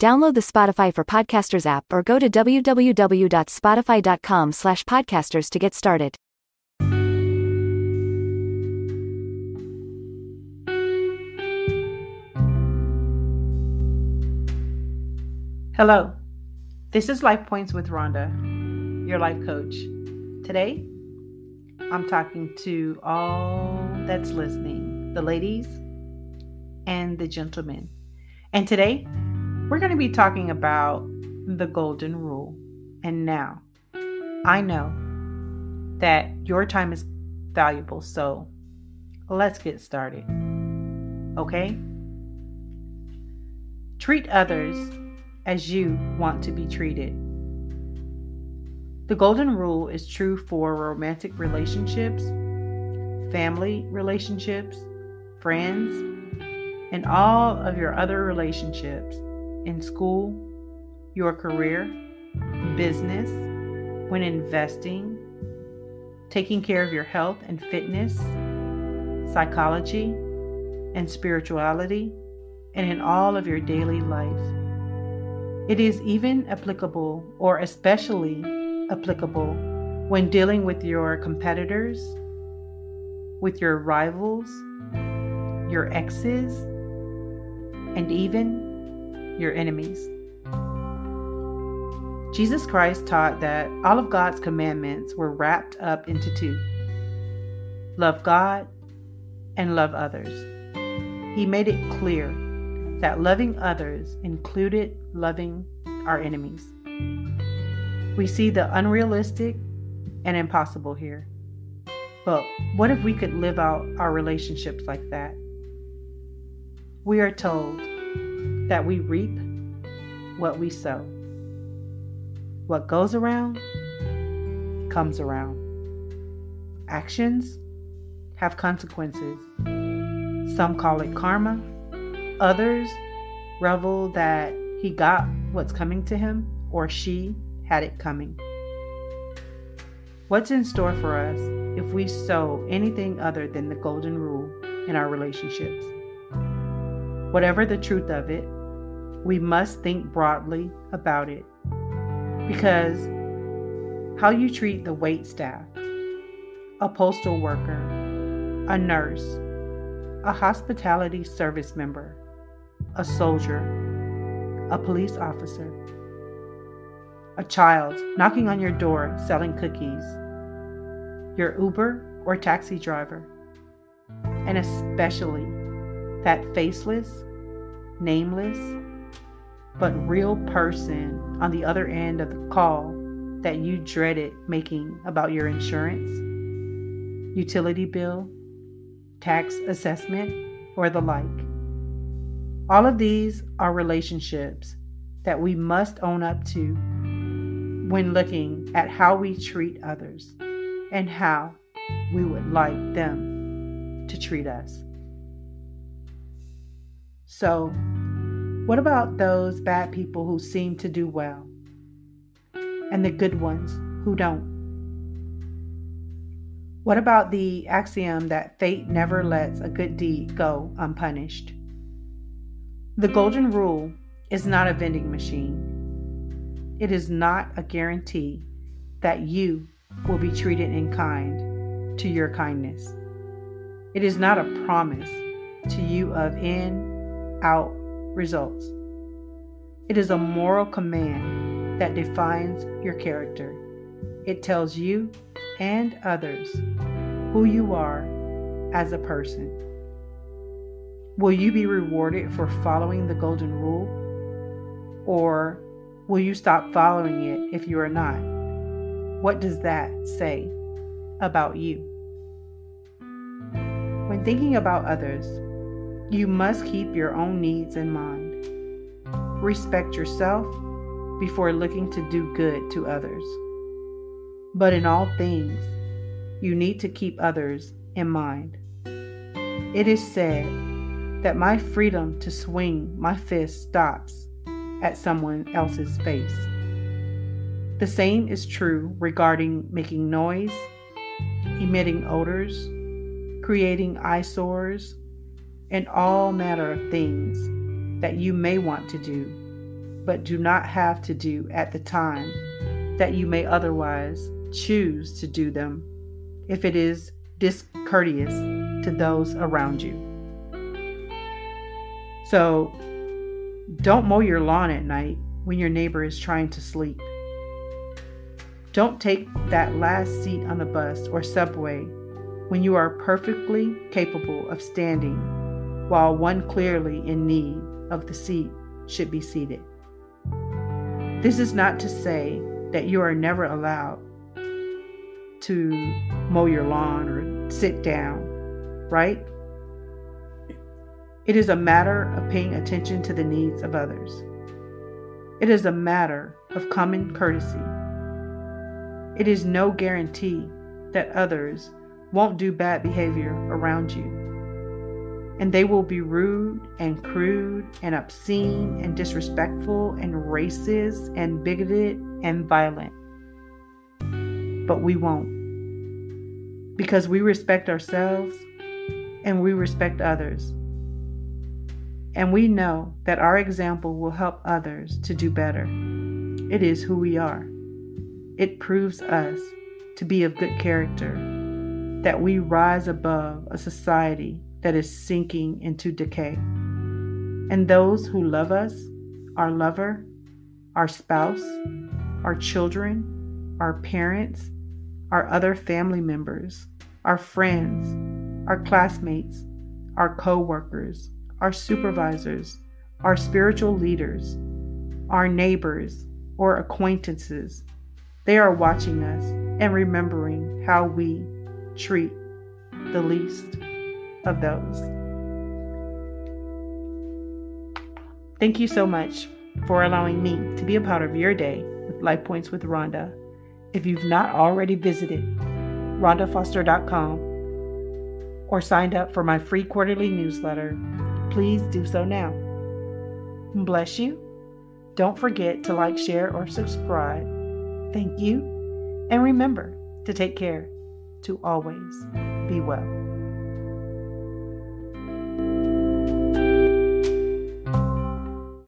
Download the Spotify for Podcasters app or go to www.spotify.com slash podcasters to get started. Hello, this is Life Points with Ronda, your life coach. Today, I'm talking to all that's listening, the ladies and the gentlemen. And today, we're going to be talking about the golden rule. And now, I know that your time is valuable, so let's get started. Okay? Treat others as you want to be treated. The golden rule is true for romantic relationships, family relationships, friends, and all of your other relationships in school, your career, business, when investing, taking care of your health and fitness, psychology, and spirituality, and in all of your daily life. It is even applicable or especially applicable when dealing with your competitors, with your rivals, your exes, and even your enemies. Jesus Christ taught that all of God's commandments were wrapped up into two love God and love others. He made it clear that loving others included loving our enemies. We see the unrealistic and impossible here. But what if we could live out our relationships like that? We are told that we reap what we sow. What goes around comes around. Actions have consequences. Some call it karma, others revel that he got what's coming to him or she had it coming. What's in store for us if we sow anything other than the golden rule in our relationships? Whatever the truth of it, we must think broadly about it. Because how you treat the wait staff, a postal worker, a nurse, a hospitality service member, a soldier, a police officer, a child knocking on your door selling cookies, your Uber or taxi driver, and especially that faceless, nameless, but real person on the other end of the call that you dreaded making about your insurance, utility bill, tax assessment, or the like. All of these are relationships that we must own up to when looking at how we treat others and how we would like them to treat us. So, what about those bad people who seem to do well and the good ones who don't? What about the axiom that fate never lets a good deed go unpunished? The golden rule is not a vending machine it is not a guarantee that you will be treated in kind to your kindness. It is not a promise to you of in out results. It is a moral command that defines your character. It tells you and others who you are as a person. Will you be rewarded for following the golden rule? Or Will you stop following it if you are not? What does that say about you? When thinking about others, you must keep your own needs in mind. Respect yourself before looking to do good to others. But in all things, you need to keep others in mind. It is said that my freedom to swing my fist stops at someone else's face. The same is true regarding making noise, emitting odors, creating eyesores, and all manner of things that you may want to do, but do not have to do at the time that you may otherwise choose to do them if it is discourteous to those around you. So, don't mow your lawn at night when your neighbor is trying to sleep. Don't take that last seat on the bus or subway when you are perfectly capable of standing while one clearly in need of the seat should be seated. This is not to say that you are never allowed to mow your lawn or sit down, right? It is a matter of paying attention to the needs of others. It is a matter of common courtesy. It is no guarantee that others won't do bad behavior around you. And they will be rude and crude and obscene and disrespectful and racist and bigoted and violent. But we won't. Because we respect ourselves and we respect others. And we know that our example will help others to do better. It is who we are. It proves us to be of good character, that we rise above a society that is sinking into decay. And those who love us, our lover, our spouse, our children, our parents, our other family members, our friends, our classmates, our co workers, our supervisors, our spiritual leaders, our neighbors, or acquaintances. They are watching us and remembering how we treat the least of those. Thank you so much for allowing me to be a part of your day with Life Points with Ronda. If you've not already visited rhondafoster.com or signed up for my free quarterly newsletter, please do so now. Bless you. Don't forget to like, share, or subscribe. Thank you. And remember to take care, to always be well.